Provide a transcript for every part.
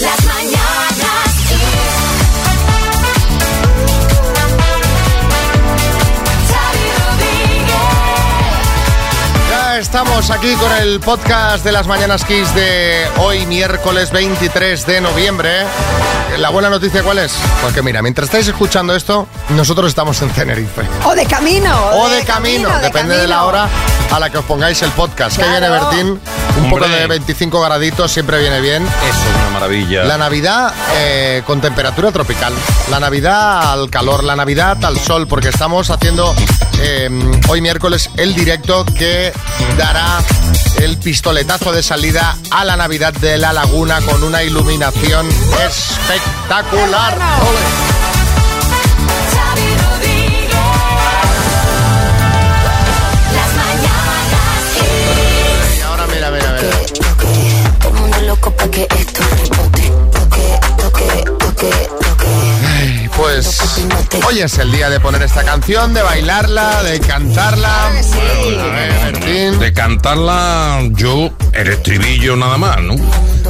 Las mañanas Kiss. Ya estamos aquí con el podcast de las Mañanas Kiss de hoy, miércoles 23 de noviembre. La buena noticia, ¿cuál es? Porque mira, mientras estáis escuchando esto, nosotros estamos en Tenerife. O de camino. O de camino, depende de la hora a la que os pongáis el podcast. Que Claro. viene Bertín, un poco de 25 graditos siempre viene bien. Eso es una maravilla. La Navidad eh, con temperatura tropical. La Navidad al calor, la Navidad al sol, porque estamos haciendo eh, hoy miércoles el directo que dará el pistoletazo de salida a la Navidad de la Laguna con una iluminación espectacular. Ole. Loco pa' que esto rebote. Toque, toque, toque, toque. Ay, Pues hoy es el día de poner esta canción, de bailarla, de cantarla. A ver. De cantarla, yo, el estribillo nada más, ¿no?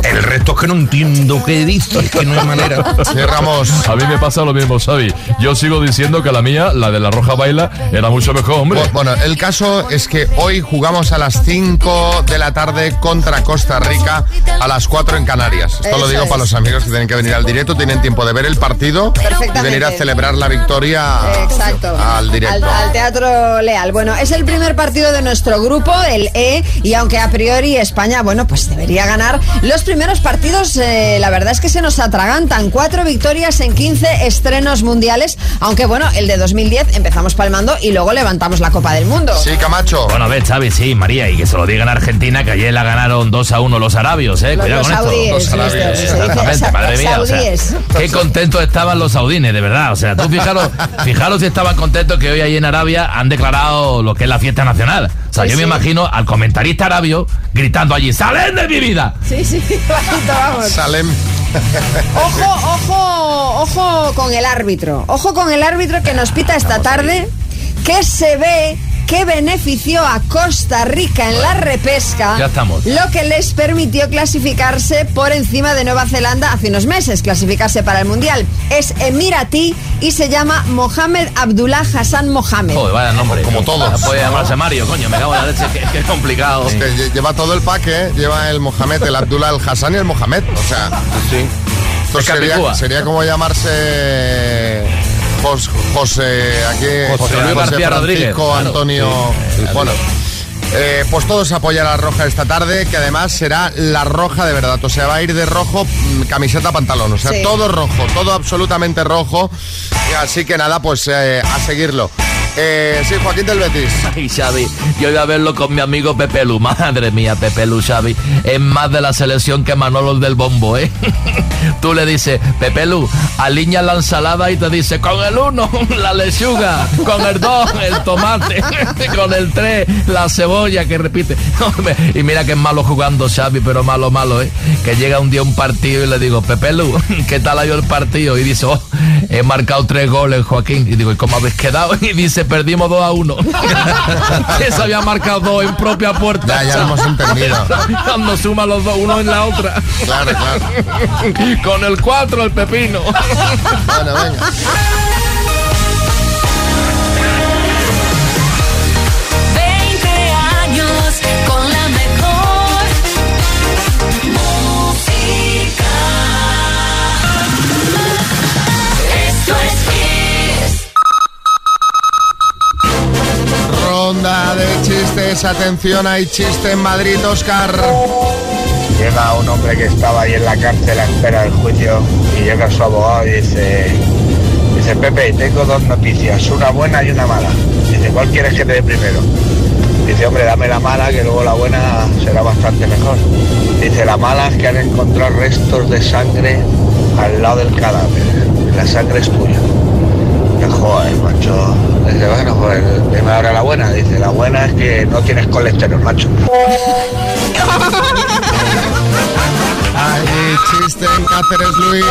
El resto es que no entiendo qué dice, es que no hay manera. Sí, Ramos. A mí me pasa lo mismo, Xavi. Yo sigo diciendo que la mía, la de la roja baila, era mucho mejor, hombre. Bu- Bueno, el caso es que hoy jugamos a las 5 de la tarde contra Costa Rica, a las 4 en Canarias. Esto lo digo es. para los amigos que tienen que venir al directo, tienen tiempo de ver el partido y venir a celebrar la victoria Exacto. al directo. Al, al Teatro Leal. Bueno, es el primer partido de nuestro grupo, el E, y aunque a priori España, bueno, pues debería ganar, los primeros partidos, eh, la verdad es que se nos atragantan. Cuatro victorias en 15 estrenos mundiales, aunque bueno, el de 2010 empezamos palmando y luego levantamos la Copa del Mundo. Sí, Camacho. Bueno, a ver, Xavi, sí, María, y que se lo digan a Argentina, que ayer la ganaron 2 a 1 los arabios, ¿eh? Los- Cuidado los con saudíes, esto. Los saudíes, Exactamente, madre mía. o sea, saudíes. qué contentos estaban los saudines, de verdad. O sea, tú fijaros, fijaros si estaban contentos que hoy ahí en Arabia han declarado lo que es la fiesta nacional. O sea, Sí, yo me imagino al comentarista arabio gritando allí, ¡salen de mi vida! Sí, sí, bajito, vamos. Salem. Ojo, ojo, ojo con el árbitro. Ojo con el árbitro que nos pita esta tarde, que se ve que benefició a Costa Rica en la repesca, Ya estamos. lo que les permitió clasificarse por encima de Nueva Zelanda hace unos meses, clasificarse para el Mundial. Es Emiratí y se llama Mohamed Abdullah Hassan Mohamed. Joder, vaya nombre. Como todos. Puede llamarse Mario, coño, me cago en la leche, que, que es complicado. Que lleva todo el pack, ¿eh? Lleva el Mohamed, el Abdullah, el Hassan y el Mohamed. O sea, Sí. esto sería como llamarse Jos- José, aquí, José Luis García Rodríguez, Francisco, claro. Antonio. Bueno. eh, pues todos apoyar a la roja esta tarde, que además será la roja de verdad. O sea, va a ir de rojo, mm, camiseta, pantalón. O sea, Sí. todo rojo, todo absolutamente rojo. Así que nada, pues eh, a seguirlo. Eh, sí, Joaquín del Betis. Ay, Xavi, yo iba a verlo con mi amigo Pepe Lu. Madre mía, Pepe Lu, Xavi. Es más de la selección que Manolo el del bombo, ¿eh? Tú le dices, Pepe Lu, alinea la ensalada y te dice, con el uno, la lechuga, con el dos, el tomate, con el tres, la cebolla, que repite. Y mira que es malo jugando, Xavi, pero malo, malo, ¿eh? Que llega un día un partido y le digo, Pepe Lu, ¿qué tal ha ido el partido? Y dice, oh, he marcado tres goles, Joaquín. Y digo, ¿y cómo habéis quedado? Y dice, perdimos 2 a 1. que se había marcado en propia puerta. Ya, ya lo hemos entendido. Cuando suma los dos, uno en la otra. Claro, claro. Con el 4, el pepino. Bueno, venga. Ronda de chistes. Atención, hay chiste en Madrid, Oscar. Llega un hombre que estaba ahí en la cárcel a espera del juicio y llega su abogado y dice, dice Pepe, tengo dos noticias, una buena y una mala. Dice, ¿cuál quieres que te dé primero? Dice, hombre, dame la mala, que luego la buena será bastante mejor. Dice, la mala es que han encontrado restos de sangre al lado del cadáver. La sangre es tuya. Joder, macho. Dice, bueno, pues dime ahora la buena. Dice, la buena es que no tienes colesterol, macho. Hay chiste en Cáceres, Luis.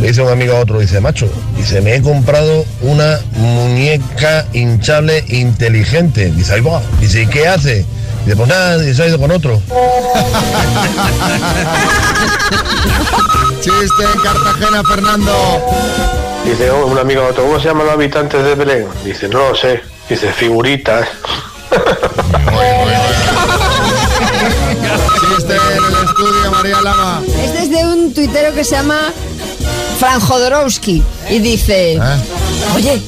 Le dice un amigo a otro, dice, macho, dice, me he comprado una muñeca hinchable inteligente. Dice, ahí va. Dice, ¿y qué hace? Dice, pues nada, dice, se ha ido con otro. Chiste en Cartagena, Fernando. Dice oh, un amigo otro, ¿cómo se llaman los habitantes de Belén? Dice, no lo sé. Dice, figuritas. Chiste en el estudio, María Lama. Este es de un tuitero que se llama Fran Jodorowsky y dice, ¿Eh? oye,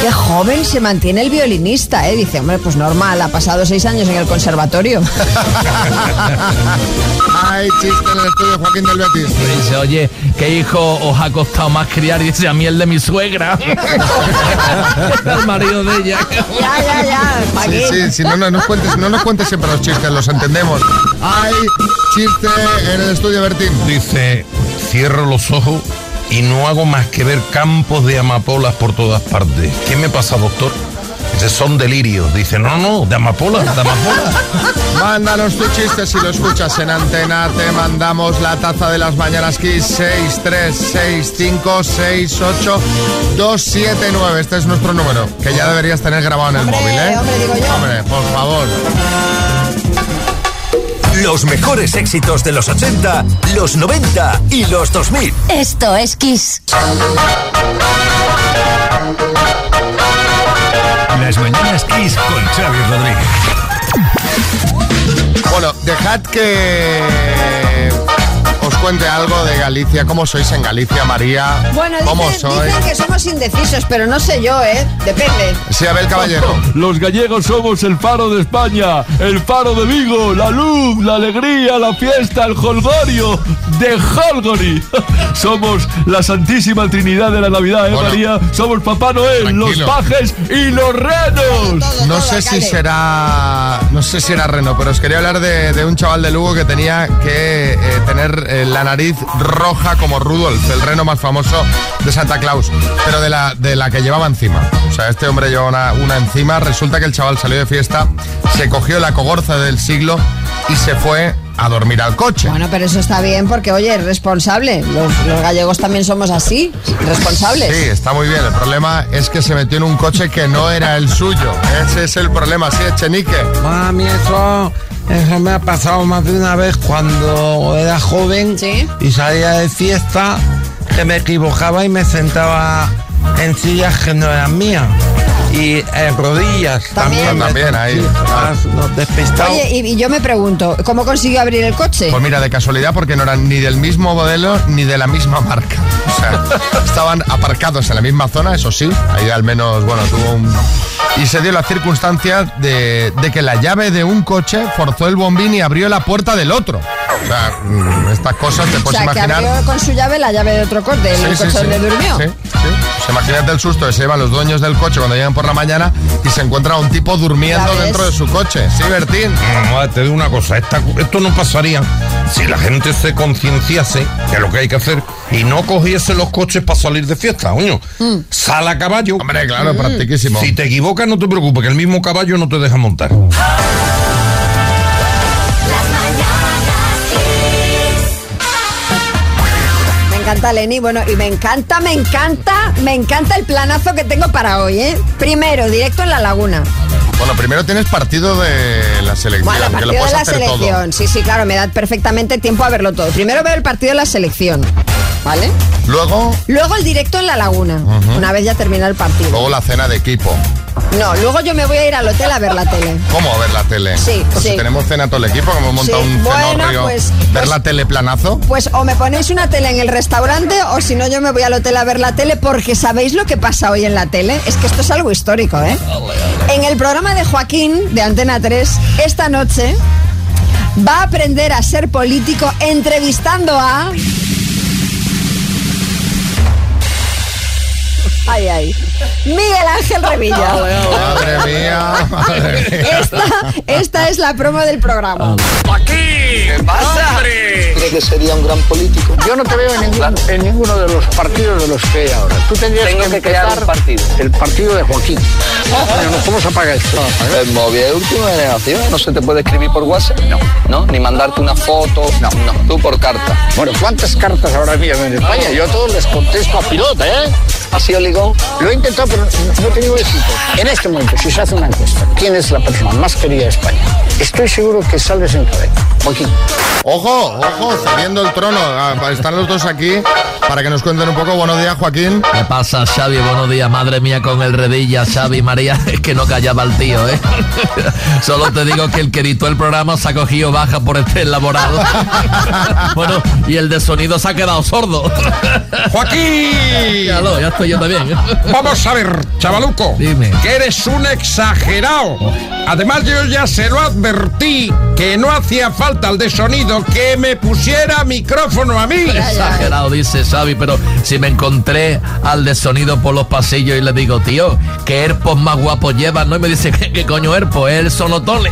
qué joven se mantiene el violinista, ¿eh? Dice, hombre, pues normal, ha pasado seis años en el conservatorio. Hay chiste en el estudio, Joaquín del Betis. Dice, oye, ¿qué hijo os ha costado más criar? Dice, a mí el de mi suegra. el marido de ella. ya, ya, ya, ¿pa' Sí, sí, sí, no, no nos cuentes, no nos cuentes siempre los chistes, los entendemos. Hay chiste en el estudio, Bertín. Dice, cierro los ojos y no hago más que ver campos de amapolas por todas partes. ¿Qué me pasa, doctor? Dice, son delirios. Dice, no, no, de amapolas, de amapolas. Mándanos tu chiste si lo escuchas en antena. Te mandamos la taza de las mañanas Kiss 636568279. Este es nuestro número, que ya deberías tener grabado en el Hombre, móvil, ¿eh? hombre, digo yo. Hombre, por favor. Los mejores éxitos de los 80, los 90 y los 2000. Esto es Kiss. Las mañanas Kiss con Xavi Rodríguez. Bueno, dejad que os cuente algo de Galicia. ¿Cómo sois en Galicia, María? Bueno, ¿Cómo dicen, sois? dicen que somos indecisos, pero no sé yo, ¿eh? Depende. Sí, Abel Caballero. Los gallegos somos el faro de España, el faro de Vigo, la luz, la alegría, la fiesta, el holgorio de Holgori. Somos la Santísima Trinidad de la Navidad, ¿eh, Bueno. María? Somos Papá Noel, Tranquilo. los pajes y los renos. Todo, No todo, sé si será. No sé si era Reno, pero os quería hablar de, de un chaval de Lugo que tenía que eh, tener eh, la nariz roja como Rudolf, el reno más famoso de Santa Claus, pero de la, de la que llevaba encima. O sea, este hombre lleva una, una encima. Resulta que el chaval salió de fiesta, se cogió la cogorza del siglo y se fue a dormir al coche. Bueno, pero eso está bien porque, oye, es responsable. Los, los gallegos también somos así, responsables. Sí, está muy bien. El problema es que se metió en un coche que no era el suyo. Ese es el problema, sí, Echenique. Mami, eso, eso me ha pasado más de una vez cuando era joven Sí. y salía de fiesta, que me equivocaba y me sentaba en sillas que no eran mías. Y en rodillas También. también. ahí, despistado. Oye, y, y yo me pregunto, ¿cómo consiguió abrir el coche? Pues mira, de casualidad, porque no eran ni del mismo modelo ni de la misma marca. O sea, estaban aparcados en la misma zona, eso sí. Ahí al menos, bueno, tuvo un. Y se dio la circunstancia de, de que la llave de un coche forzó el bombín y abrió la puerta del otro. O sea, mm, estas cosas te o puedes que imaginar. abrió con su llave la llave de otro coche, del Sí, coche sí. donde durmió. Sí, sí. Pues imagínate el susto que se llevan los dueños del coche cuando llegan por la mañana y se encuentra un tipo durmiendo dentro de su coche. Sí, Bertín. No, te digo una cosa, esta- esto no pasaría si la gente se concienciase de lo que hay que hacer y no cogiese los coches para salir de fiesta, coño. Sal a caballo. Hombre, claro, practiquísimo. Si te equivocas, no te preocupes, que el mismo caballo no te deja montar. Encanta Lenny, bueno, y me encanta, me encanta, me encanta el planazo que tengo para hoy, ¿eh? Primero, directo en la laguna. Bueno, primero tienes partido de la selección, Bueno, que partido lo de la selección. todo. Sí, sí, claro, me da perfectamente tiempo a verlo todo. Primero veo el partido de la selección, ¿vale? Luego, Luego el directo en la laguna, una vez ya termina el partido. luego la cena de equipo. No, luego yo me voy a ir al hotel a ver la tele. ¿Cómo a ver la tele? Sí, Pues sí. si tenemos cena todo el equipo, que hemos montado Sí, un bueno, cenorrio. pues- ver pues- la tele planazo. Pues o me ponéis una tele en el restaurante o si no yo me voy al hotel a ver la tele porque ¿sabéis lo que pasa hoy en la tele? Es que esto es algo histórico, ¿eh? En el programa de Joaquín de Antena 3, esta noche va a aprender a ser político entrevistando a... Ay, ay. Miguel Ángel Revilla. Madre mía, madre mía. Esta, esta es la promo del programa. ¿Qué pasa? ¿Cree que sería un gran político? Yo no te veo en, ningún- en ninguno de los partidos de los que hay ahora. Tú tendrías Tengo que crear empezar un partido. El partido de Joaquín. Bueno, ¿Cómo se apaga esto? El móvil es última generación, no se te puede escribir por WhatsApp. No. ¿No? Ni mandarte una foto. No, no. Tú por carta. Bueno, ¿cuántas cartas habrá mías en España? Yo a todos les contesto a pilota, ¿eh? ¿Ha sido ligón? Lo he intentado, pero no he tenido éxito. En este momento, si se hace una encuesta, ¿quién es la persona más querida de España? Estoy seguro que sales en cabeza. Joaquín. Ojo, ojo, cediendo el trono. Ah, Están los dos aquí para que nos cuenten un poco. Buenos días, Joaquín. ¿Qué pasa, Xavi? Buenos días, madre mía, con el redilla, Xavi, María, es que no callaba el tío, ¿eh? Solo te digo que el que editó el programa se ha cogido baja por este elaborado. bueno, y el de sonido se ha quedado sordo. ¡Joaquín! Ya, lo, ya yo también. Vamos a ver, chavaluco. Dime. Que eres un exagerado. Además, yo ya se lo advertí que no hacía falta el de sonido que me pusiera micrófono a mí. Exagerado, dice Xavi, pero si me encontré al de sonido por los pasillos y le digo, tío, ¿qué AirPods más guapos llevas? ¿No? Y me dice, ¿qué, qué coño AirPods? Es el sonotone.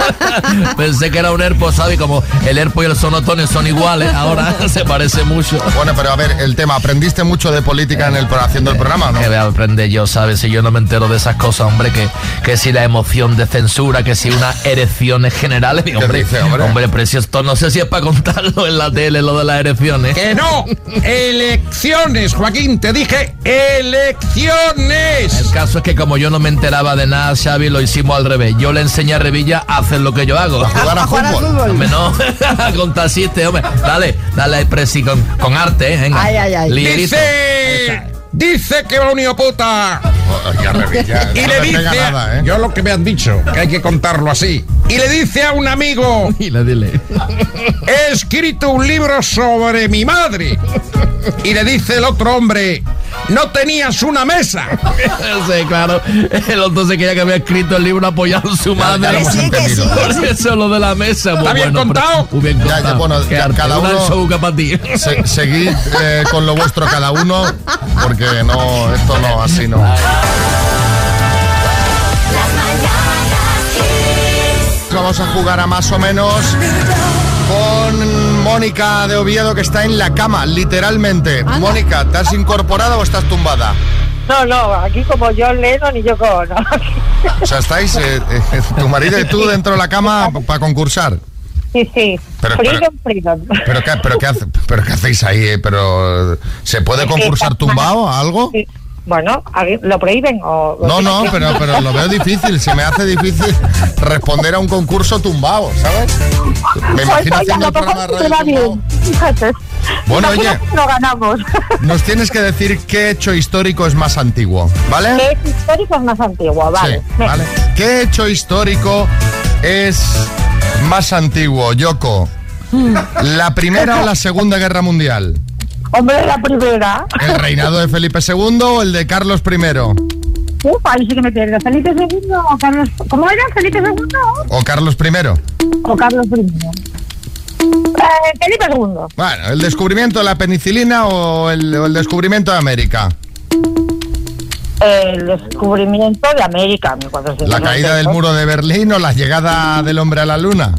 Pensé que era un AirPod, Xavi, como el AirPod y el sonotone son iguales, ahora se parece mucho. Bueno, pero a ver, el tema, ¿aprendiste mucho de política en el, haciendo el programa, no? Que voy a aprender yo, ¿sabes? Si yo no me entero de esas cosas, hombre, que, que si la emoción de censura, que si unas erecciones generales, hombre, dice, hombre? hombre, esto no sé si es para contarlo en la tele, lo de las erecciones. Que no, elecciones, Joaquín, te dije elecciones. El caso es que como yo no me enteraba de nada, Xavi, lo hicimos al revés. Yo le enseñé a Revilla a hacer lo que yo hago. A jugar a fútbol. fútbol. Hombre, no, con taxiste, hombre. Dale, dale presi, con, con arte, ¿eh? Venga. Ay, ay, ay. Lierito. Dice, dice que va un hijo puta. Y le dice, nada, ¿eh? yo lo que me han dicho, que hay que contarlo así. Y le dice a un amigo, Dile, dile. he escrito un libro sobre mi madre. Y le dice el otro hombre, no tenías una mesa. Sí, claro. El otro se creía que había escrito el libro apoyando a su Ya, ya madre. sí, que sí. Por eso lo de la mesa. muy ¿Está bien bueno, contado? Muy bien Ya, ya, contado. bueno, ya cada una uno- anchouca para ti. Se- seguid eh, con lo vuestro cada uno, porque no, esto no, así no. Vamos a jugar a más o menos con Mónica de Oviedo que está en la cama, literalmente. Mónica, ¿te has incorporado o estás tumbada? No, no, aquí como John Lennon y yo como no. O sea, estáis eh, eh, tu marido y tú dentro de la cama para concursar. Sí, sí. Pero- freedom, pero- freedom. ¿Pero qué, pero qué, hace- pero qué hacéis ahí? eh? ¿Pero se puede concursar tumbado a algo? Sí. Bueno, ¿alguien- ¿lo prohíben o...? o No, no, pero, pero lo veo difícil. Se me hace difícil responder a un concurso tumbado, ¿sabes? Me Pues, imagino oye, haciendo a el lo programa de radio. Fíjate. Bueno, oye. lo ganamos. Nos tienes que decir qué hecho histórico es más antiguo, ¿vale? Que es histórico es más antiguo, vale. Sí, ¿vale? ¿Qué hecho histórico es más antiguo, Yoko? ¿La primera o la segunda guerra mundial? Hombre, la primera. ¿El reinado de Felipe II o el de Carlos I? Uf, ahí sí que me pierdo. ¿Felipe II o Carlos... ¿Cómo era? ¿Felipe II ¿O Carlos I? o Carlos I? Eh, Felipe II. Bueno, ¿el descubrimiento de la penicilina o el, o el descubrimiento de América? El descubrimiento de América, 1492. ¿La caída del muro de Berlín o la llegada del hombre a la luna?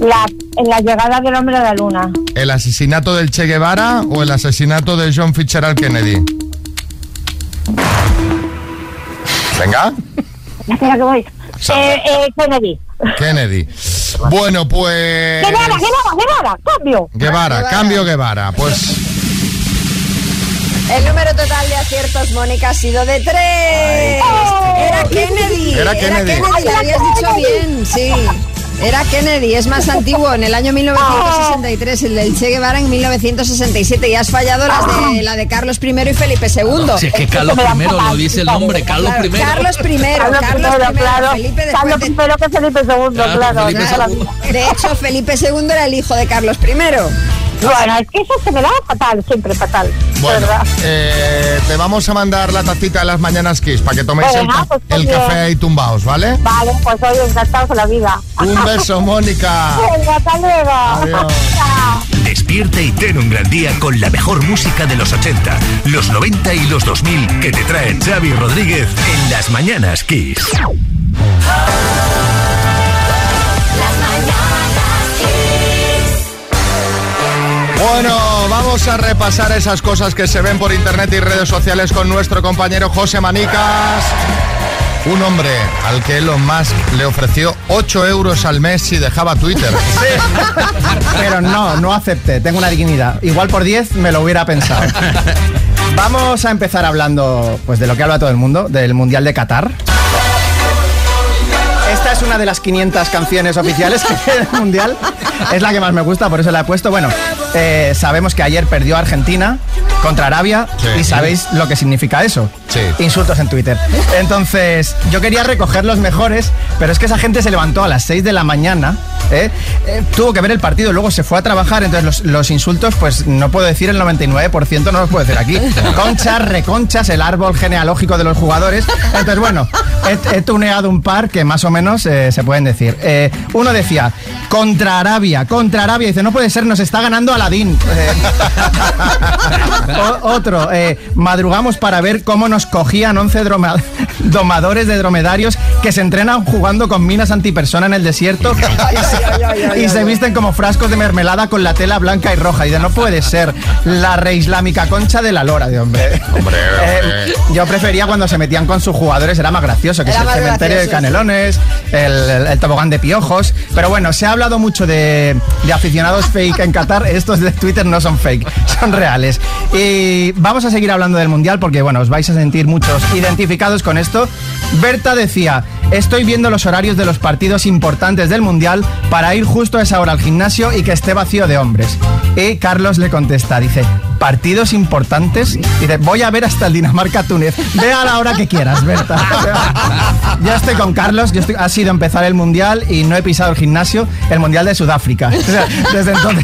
La, en la llegada del hombre a la luna. ¿El asesinato del Che Guevara o el asesinato de John Fitzgerald Kennedy? Venga, Espera que voy. Eh, eh, Kennedy. Kennedy. Bueno, pues... Guevara, Guevara, Guevara, cambio. Guevara, Guevara. cambio Guevara. Pues El número total de aciertos, Mónica, ha sido de tres. Era Kennedy. Era Kennedy. lo habías dicho bien, sí. Era Kennedy, es más antiguo, en el año 1963, el del Che Guevara en 1967. Y has fallado las de, la de Carlos I y Felipe II. Si es que Carlos I lo dice el nombre, Carlos Claro, I. Carlos I, Carlos Carlos I, claro. Felipe Carlos I que Felipe II, Claro, claro. Felipe claro. II. De hecho, Felipe II era el hijo de Carlos I. Bueno, es que eso se me da fatal, siempre fatal. bueno, ¿verdad? eh, te vamos a mandar la tacita de las mañanas Kiss para que toméis el, ca- pues, el café ahí tumbaos, ¿vale? Vale, pues hoy encantados de la vida. Un beso, Mónica. Venga, hasta luego. Adiós. Despierta y ten un gran día con la mejor música de los 80, los 90 y los 2000 que te trae Xavi Rodríguez en las mañanas Kiss. Bueno, vamos a repasar esas cosas que se ven por internet y redes sociales con nuestro compañero José Manicas. un hombre al que Elon Musk le ofreció 8 euros al mes si dejaba Twitter. Pero no, no acepté, tengo una dignidad. Igual por 10 me lo hubiera pensado. Vamos a empezar hablando pues, de lo que habla todo el mundo, del Mundial de Qatar. Esta es una de las 500 canciones oficiales que tiene el Mundial. Es la que más me gusta, por eso la he puesto. Bueno, eh, sabemos que ayer perdió Argentina contra Arabia y sabéis lo que significa eso. Insultos en Twitter. Entonces, yo quería recoger los mejores, pero es que esa gente se levantó a las 6 de la mañana, ¿eh? Eh, tuvo que ver el partido, luego se fue a trabajar, entonces los, los insultos, pues no puedo decir el 99%, no los puedo decir aquí. Conchas, reconchas, el árbol genealógico de los jugadores. Entonces, bueno, he, he tuneado un par que más o menos eh, se pueden decir. Uno decía, contra Arabia, contra Arabia. Dice, no puede ser, nos está ganando Aladín. Eh, otro, eh, madrugamos para ver cómo nos cogían 11 droma- domadores de dromedarios que se entrenan jugando con minas antipersona en el desierto y, se- visten como frascos de mermelada con la tela blanca y roja. Y dice, no puede ser la reislámica concha de la lora, de hombre. Eh, yo prefería cuando se metían con sus jugadores, era más gracioso, que Era es el cementerio de canelones, el, el- el tobogán de piojos. Pero bueno, se ha hablado mucho de, de aficionados fake en Qatar. De Twitter no son fake, son reales. Y vamos a seguir hablando del Mundial porque, bueno, os vais a sentir muchos identificados con esto. Berta decía, estoy viendo los horarios de los partidos importantes del Mundial para ir justo a esa hora al gimnasio y que esté vacío de hombres. Y Carlos le contesta, dice, partidos importantes. Dice, voy a ver hasta el Dinamarca-Túnez. Ve a la hora que quieras, Berta. ya estoy con Carlos, yo estoy- ha sido empezar el Mundial y no he pisado el gimnasio, el Mundial de Sudáfrica. O sea, desde entonces.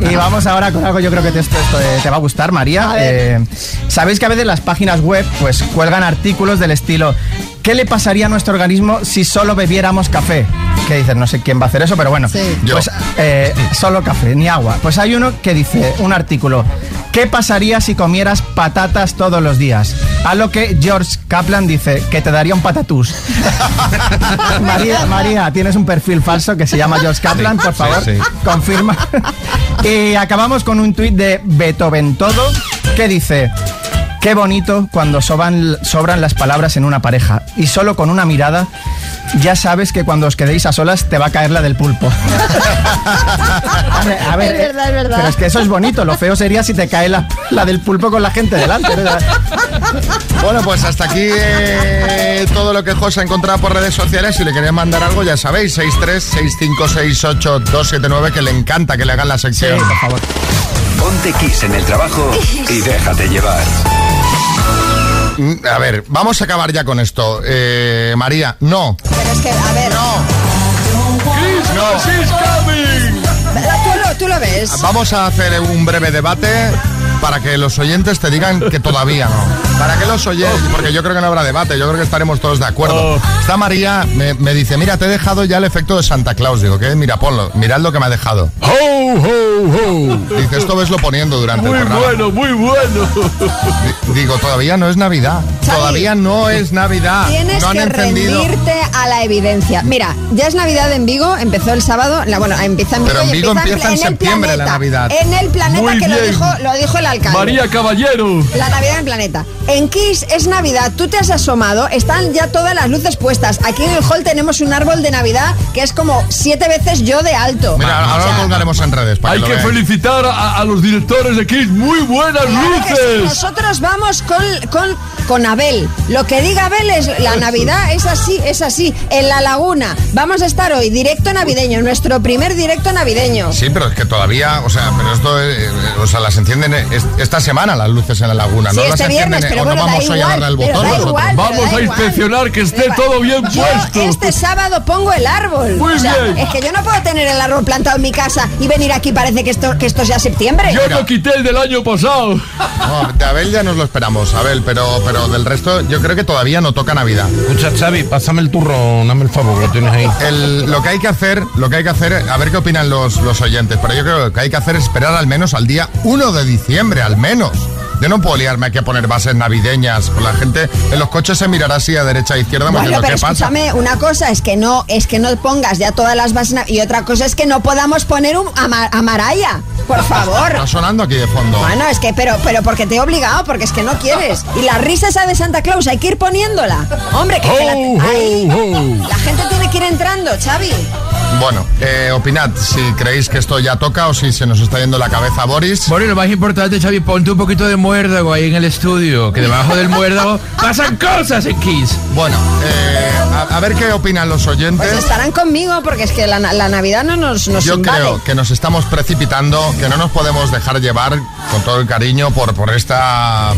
y, y vamos ahora con algo, yo creo que te, esto, esto, eh, te va a gustar, María. Eh, Sabéis que a veces las páginas web pues cuelgan artículos del estilo ¿Qué le pasaría a nuestro organismo si solo bebiéramos café? Que dicen, no sé quién va a hacer eso, pero bueno, pues eh, solo café, ni agua. Pues hay uno que dice, un artículo, ¿qué pasaría si comieras patatas todos los días? A lo que George Kaplan dice, que te daría un patatús. María, María, tienes un perfil falso que se llama George Kaplan, por sí, favor, sí. confirma. y acabamos con un tuit de Beethoven Todo que dice... Qué bonito cuando sobran, sobran las palabras en una pareja y solo con una mirada ya sabes que cuando os quedéis a solas te va a caer la del pulpo. a ver, a ver, Es verdad, es verdad. Pero es que eso es bonito, lo feo sería si te cae la, la del pulpo con la gente delante. ¿no? Bueno, pues hasta aquí eh, todo lo que José ha encontrado por redes sociales. Si le queréis mandar algo, ya sabéis, 636568279, que le encanta que le hagan la sección. por favor. Ponte Kiss en el trabajo y déjate llevar. Mm, A ver, vamos a acabar ya con esto. Eh, María, no. Pero es que, a ver. Christmas is coming. ¿Tú lo, tú lo ves? Vamos a hacer un breve debate para que los oyentes te digan que todavía no. Para que los oyentes, porque yo creo que no habrá debate, yo creo que estaremos todos de acuerdo. Está María, me, me dice, mira, te he dejado ya el efecto de Santa Claus. Digo, ¿qué? Mira, ponlo, mirad lo que me ha dejado. Ho, ho, ho. Dice, esto veslo poniendo durante Muy el programa. bueno, muy bueno. Di- Digo, todavía no es Navidad. Xavi, todavía no es Navidad. Tienes no han que encendido. rendirte a la evidencia. Mira, ya es Navidad en Vigo, empezó el sábado, la, bueno, empieza en Vigo. Pero en y Vigo empieza en el septiembre la planeta, Navidad. En el planeta Muy que lo dijo, lo dijo el alcalde. María Caballero. La Navidad en planeta. En Kiss es Navidad. Tú te has asomado, están ya todas las luces puestas. Aquí en el hall tenemos un árbol de Navidad que es como siete veces yo de alto. Mira, ahora lo colgaremos en redes. Para Hay que, felicitar a, a los directores de Kiss. Muy buenas Claro que sí, luces. Nosotros vamos con, con, con Abel. Lo que diga Abel es la Navidad, es así, es así. En la laguna. Vamos a estar hoy, directo navideño, nuestro primer directo navideño. Sí, pero es que todavía, o sea, pero esto, eh, eh, o sea, las encienden eh, es- esta semana las luces en la laguna, Sí, ¿no? este las viernes, encienden, pero bueno, no da vamos hoy a igual, darle al pero botón da pero Vamos da a igual. inspeccionar que esté todo bien Yo puesto. este sábado pongo el árbol. Muy O sea, bien. Es que yo no puedo tener el árbol plantado en mi casa y venir aquí parece que esto, que esto sea septiembre. Yo no quité el del año pasado. No, de Abel ya nos lo esperamos, Abel, pero, pero del resto yo creo que todavía no toca Navidad. Escucha, Xavi, pásame el turrón, dame el favor, que lo tienes ahí. El- lo que hay que hacer, lo que hay que hacer, a ver qué opinan los, los oyentes, pero yo creo que lo que hay que hacer es esperar al menos al día 1 de diciembre, al menos. Yo no puedo liarme aquí a poner bases navideñas. Con la gente en los coches se mirará así a derecha e izquierda Bueno, diciendo, pero ¿qué pasa? escúchame, una cosa es que no, es que no pongas ya todas las bases y otra cosa es que no podamos poner un, a, Ma- a Maraya. por favor. Está sonando aquí de fondo. Bueno, es que, pero, pero porque te he obligado, porque es que no quieres. Y la risa esa de Santa Claus, hay que ir poniéndola. Hombre, que, que la, Ay, la gente tiene que ir entrando, Xavi. Bueno, eh, opinad si creéis que esto ya toca o si se nos está yendo la cabeza a Boris. Bueno, y lo más importante, Xavi, ponte un poquito de muérdago ahí en el estudio, que debajo del muérdago pasan cosas en Kiss. Bueno, eh, a, a ver qué opinan los oyentes. Pues estarán conmigo, porque es que la, la Navidad no nos, nos Yo invade. creo que nos estamos precipitando, que no nos podemos dejar llevar con todo el cariño por, por esta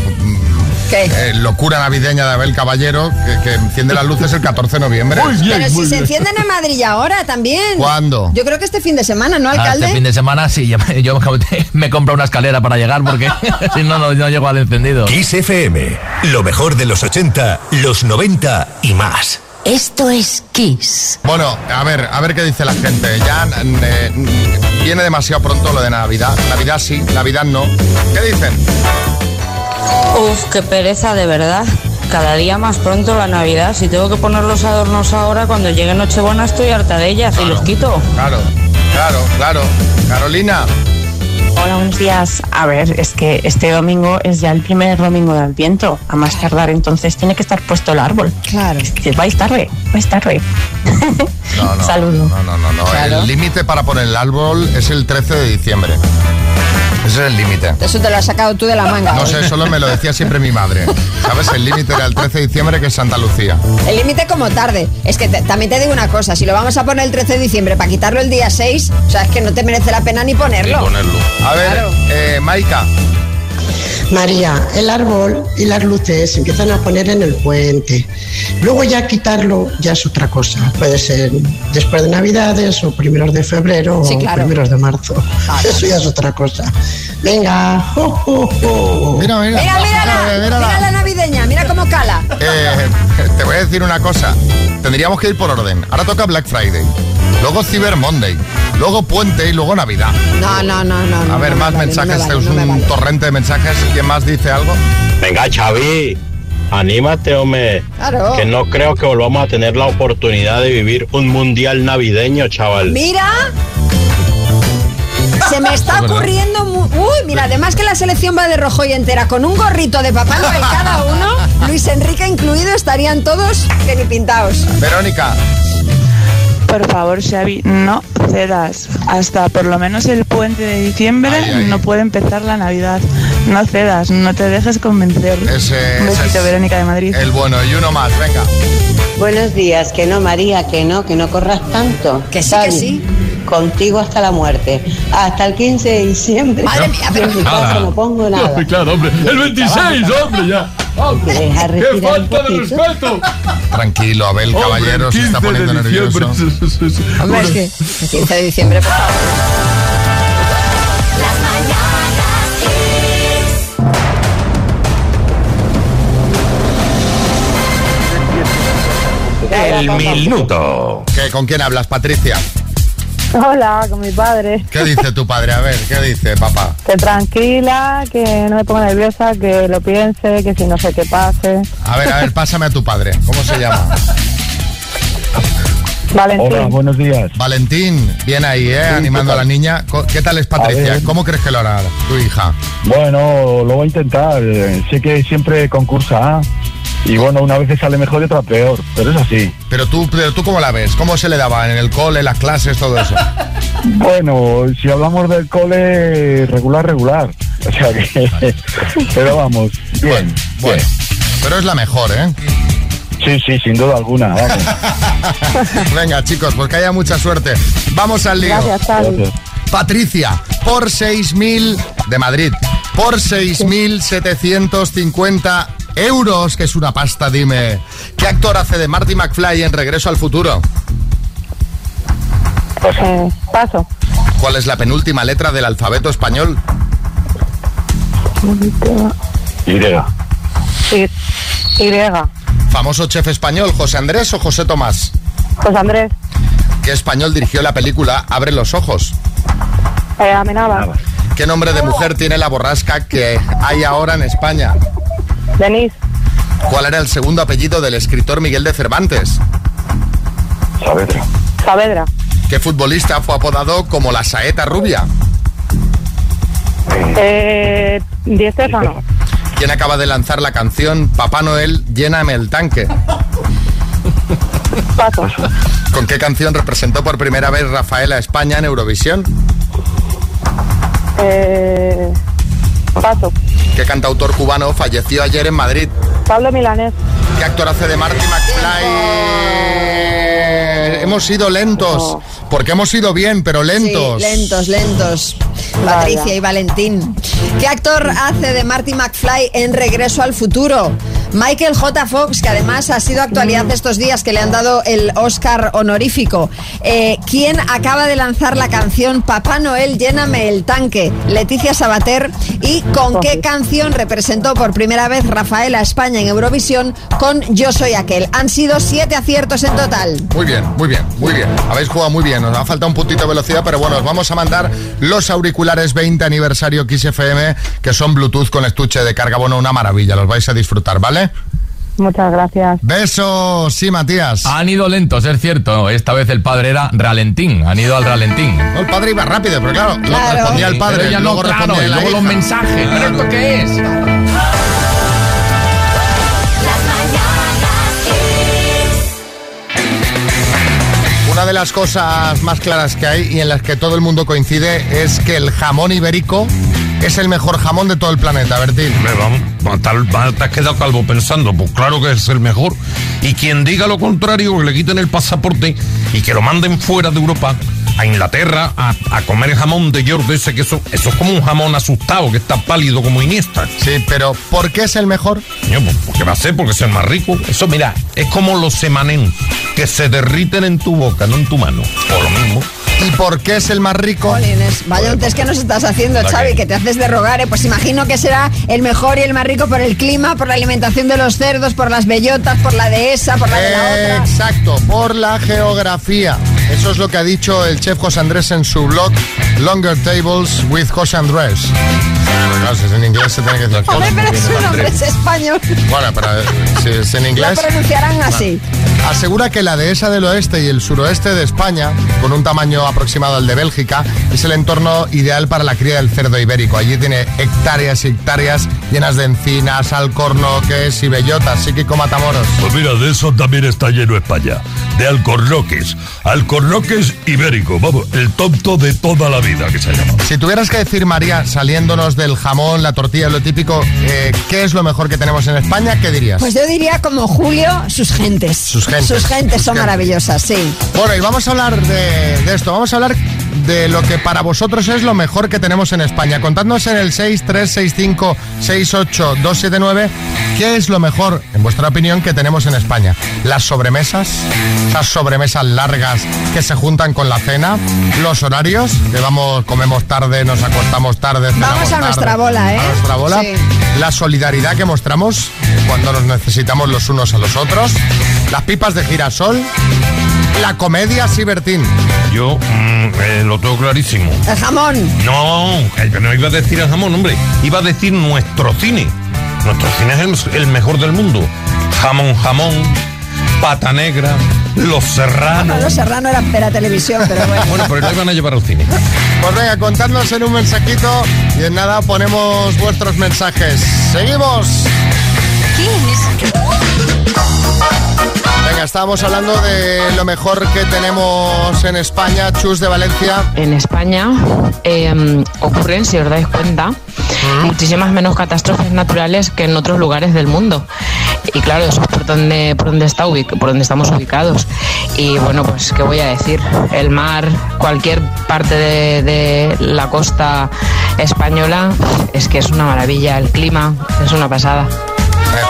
¿Qué? eh, locura navideña de Abel Caballero, que, que enciende las luces el 14 de noviembre. Pero si se encienden en Madrid ahora también. ¿Cuándo? Yo creo que este fin de semana, ¿no, Ah, alcalde? este fin de semana sí, yo, me- yo me compro una escalera para llegar porque si no, no, no llego al encendido. Kiss FM, lo mejor de los 80, los 90 y más. Esto es Kiss. Bueno, a ver, a ver qué dice la gente. Ya eh, viene demasiado pronto lo de Navidad. Navidad sí, Navidad no. ¿Qué dicen? Uf, qué pereza, de verdad. Cada día más pronto la Navidad. Si tengo que poner los adornos ahora, cuando llegue Nochebuena estoy harta de ellas y los quito. Claro, claro, claro. Carolina. Hola, buenos días. A ver, es que este domingo es ya el primer domingo de Adviento. A más tardar, entonces tiene que estar puesto el árbol. Claro. Es que vais tarde, vais tarde. No, no, Saludo. No, no, no, no. Claro. El límite para poner el árbol es el 13 de diciembre. Ese es el límite. Eso te lo has sacado tú de la manga. No hoy. sé, solo me lo decía siempre mi madre. ¿Sabes? El límite era el 13 de diciembre, que es Santa Lucía. El límite como tarde. Es que te- también te digo una cosa, si lo vamos a poner el 13 de diciembre para quitarlo el día 6, o sea, es que no te merece la pena ni ponerlo. A ver, Claro. eh, Maika. María, el árbol y las luces se empiezan a poner en el puente. Luego ya quitarlo ya es otra cosa. Puede ser después de Navidades o primeros de febrero Sí, o primeros de marzo. Eso ya es otra cosa. Venga. Mira, mira. Mira, mira la navideña, cómo cala. Eh, te voy a decir una cosa. Tendríamos que ir por orden. Ahora toca Black Friday. Luego Cyber Monday. Luego Puente y luego Navidad. No, no, no, no. A ver, no me más vale, mensajes. no me Este es no me un vale. torrente de mensajes. ¿Quién más dice algo? Venga, Xavi, anímate, hombre. Claro. Que no creo que volvamos a tener la oportunidad de vivir un mundial navideño, chaval. Mira. Se me está Es ocurriendo. mu- Uy, mira, además que la selección va de rojo y entera con un gorrito de Papá Noel cada uno, Luis Enrique incluido, estarían todos que ni. Verónica. Por favor, Xavi, no cedas. Hasta por lo menos el puente de diciembre no puede empezar la Navidad. No cedas, no te dejes convencer. Ese, Un besito, es Verónica de Madrid. El bueno y uno más, venga. Buenos días, que no, María, que no, que no corras tanto. Que sí, Xavi, que sí. Contigo hasta la muerte. Hasta el 15 de diciembre. Madre mía, Yo en mi casa no pongo nada. claro, hombre. El 26, hombre, ya. Deja ¡Qué falta de respeto! Tranquilo, Abel Hombre, Caballero se está 15 de poniendo nervioso. diciembre. Hombre, es que el 15 de diciembre, por favor. El minuto. ¿Qué, ¿Con quién hablas, Patricia? Hola, con mi padre. ¿Qué dice tu padre? A ver, ¿qué dice papá? Que tranquila, que no me ponga nerviosa, que lo piense, que si no sé qué pase. A ver, a ver, pásame a tu padre. ¿Cómo se llama? Valentín. Hola, buenos días. Valentín, bien ahí, ¿eh? Animando a la niña. ¿Qué tal es Patricia? ¿Cómo crees que lo hará tu hija? Bueno, lo voy a intentar. Eh, Sé que siempre concursa y bueno, una vez sale mejor y otra peor, pero es así. Pero tú, pero tú ¿cómo la ves? ¿Cómo se le daba en el cole, las clases, todo eso? Bueno, si hablamos del cole, regular, regular. O sea que... pero vamos, bien. Bueno, pero es la mejor, ¿eh? Sí, sí, sin duda alguna, vamos. Venga, chicos, pues que haya mucha suerte. Vamos al lío. Gracias, Xavi. Gracias. Patricia, por 6.000 de Madrid, por 6.750 euros, que es una pasta, dime. ¿Qué actor hace de Marty McFly en Regreso al Futuro? Eh, paso. ¿Cuál es la penúltima letra del alfabeto español? Y. Y. Y. Famoso chef español, José Andrés o José Tomás. José Andrés. ¿Qué español dirigió la película Abre los ojos? Eh, Amenábar. ¿Qué nombre de mujer tiene la borrasca que hay ahora en España? Denis. ¿Cuál era el segundo apellido del escritor Miguel de Cervantes? Saavedra. Saavedra. ¿Qué futbolista fue apodado como la saeta rubia? Eh, Di Stéfano. ¿Quién acaba de lanzar la canción Papá Noel, lléname el tanque? Paso. ¿Con qué canción representó por primera vez Rafael a España en Eurovisión? Eh, paso. ¿Qué cantautor cubano falleció ayer en Madrid? Pablo Milanés. ¿Qué actor hace de Marty McFly? Hemos sido lentos, porque hemos ido bien, pero lentos. Sí, lentos, lentos. Patricia y Valentín. ¿Qué actor hace de Marty McFly en Regreso al Futuro? Michael J. Fox, que además ha sido actualidad estos días, que le han dado el Oscar honorífico. Eh, ¿Quién acaba de lanzar la canción Papá Noel, lléname el tanque? Leticia Sabater. ¿Y con qué canción representó por primera vez Rafael a España en Eurovisión con Yo Soy Aquel? Han sido siete aciertos en total. Muy bien, muy bien, muy bien. Habéis jugado muy bien. Nos ha faltado un puntito de velocidad, pero bueno, os vamos a mandar los auriculares 20 aniversario Kiss FM, que son Bluetooth con estuche de carga. Bueno, una maravilla. Los vais a disfrutar, ¿vale? Muchas gracias. Besos, sí, Matías. Han ido lentos, es cierto. Esta vez el padre era ralentín. Han ido al ralentín. No, el padre iba rápido, pero claro, lo Claro. respondía el padre. Pero ella no, luego claro, la luego los mensajes. ¿Pero esto qué es? De las cosas más claras que hay y en las que todo el mundo coincide es que el jamón ibérico es el mejor jamón de todo el planeta, Bertín. Va, tal- te has quedado calvo pensando, pues claro que es el mejor. Y quien diga lo contrario, que le quiten el pasaporte y que lo manden fuera de Europa, a Inglaterra, a, a comer jamón de York, ese que eso, eso es como un jamón asustado, que está pálido como Iniesta. Sí, pero ¿por qué es el mejor? Coño, pues, porque va a ser, porque es el más rico. Eso, mira, es como los semanén, que se derriten en tu boca, no en tu mano. O lo mismo. ¿Y por qué es el más rico? Jolines, vaya un test que nos estás haciendo, ¿La Xavi, que te haces de rogar, ¿eh? Pues imagino que será el mejor y el más rico por el clima, por la alimentación de los cerdos, por las bellotas, por la dehesa, por la de la otra. Exacto, por la geografía. Eso es lo que ha dicho el chef José Andrés en su blog Longer Tables with José Andrés. Claro, si es en inglés se tiene que decir Hombre, pero su nombre es español. Bueno, pero eh, si es en Lo inglés. pronunciarán así. Asegura que la dehesa del oeste y el suroeste de España, con un tamaño aproximado al de Bélgica, es el entorno ideal para la cría del cerdo ibérico. Allí tiene hectáreas y hectáreas llenas de encinas, alcornoques y bellotas, psíquico matamoros. Pues mira, de eso también está lleno España. De alcornoques. Alcornoques ibérico. Vamos, el tonto de toda la vida que se llama. Si tuvieras que decir, María, saliéndonos del jamón, la tortilla, lo típico, eh, ¿qué es lo mejor que tenemos en España? ¿Qué dirías? Pues yo diría como Julio, sus gentes. Sus gentes, Sus gentes son maravillosas, sí. Bueno, y vamos a hablar de, de esto, vamos a hablar de lo que para vosotros es lo mejor que tenemos en España. Contadnos en el 636568279 qué es lo mejor, en vuestra opinión, que tenemos en España. Las sobremesas, esas sobremesas largas que se juntan con la cena, los horarios, que vamos, comemos tarde, nos acostamos tarde. Vamos a tarde, nuestra bola, ¿eh? A nuestra bola. Sí. La solidaridad que mostramos cuando nos necesitamos los unos a los otros. Las pipas de girasol. La comedia, sí, Bertín. Yo mm, eh, lo tengo clarísimo. El jamón. No, eh, no iba a decir el jamón, hombre. Iba a decir nuestro cine. Nuestro cine es el, el mejor del mundo. Jamón, jamón, pata negra, los serranos. Los Serrano eran para televisión, pero bueno. Bueno, pero lo iban a llevar al cine. Pues venga, contadnos en un mensajito y en nada ponemos vuestros mensajes. ¡Seguimos! Venga, estábamos hablando de lo mejor que tenemos en España, Chus de Valencia. En España eh, ocurren, si os dais cuenta, muchísimas menos catástrofes naturales que en otros lugares del mundo. Y claro, eso es por donde, por donde, está ubic- por donde estamos ubicados. Y bueno, pues, ¿qué voy a decir? El mar, cualquier parte de, de la costa española, es que es una maravilla. El clima es una pasada.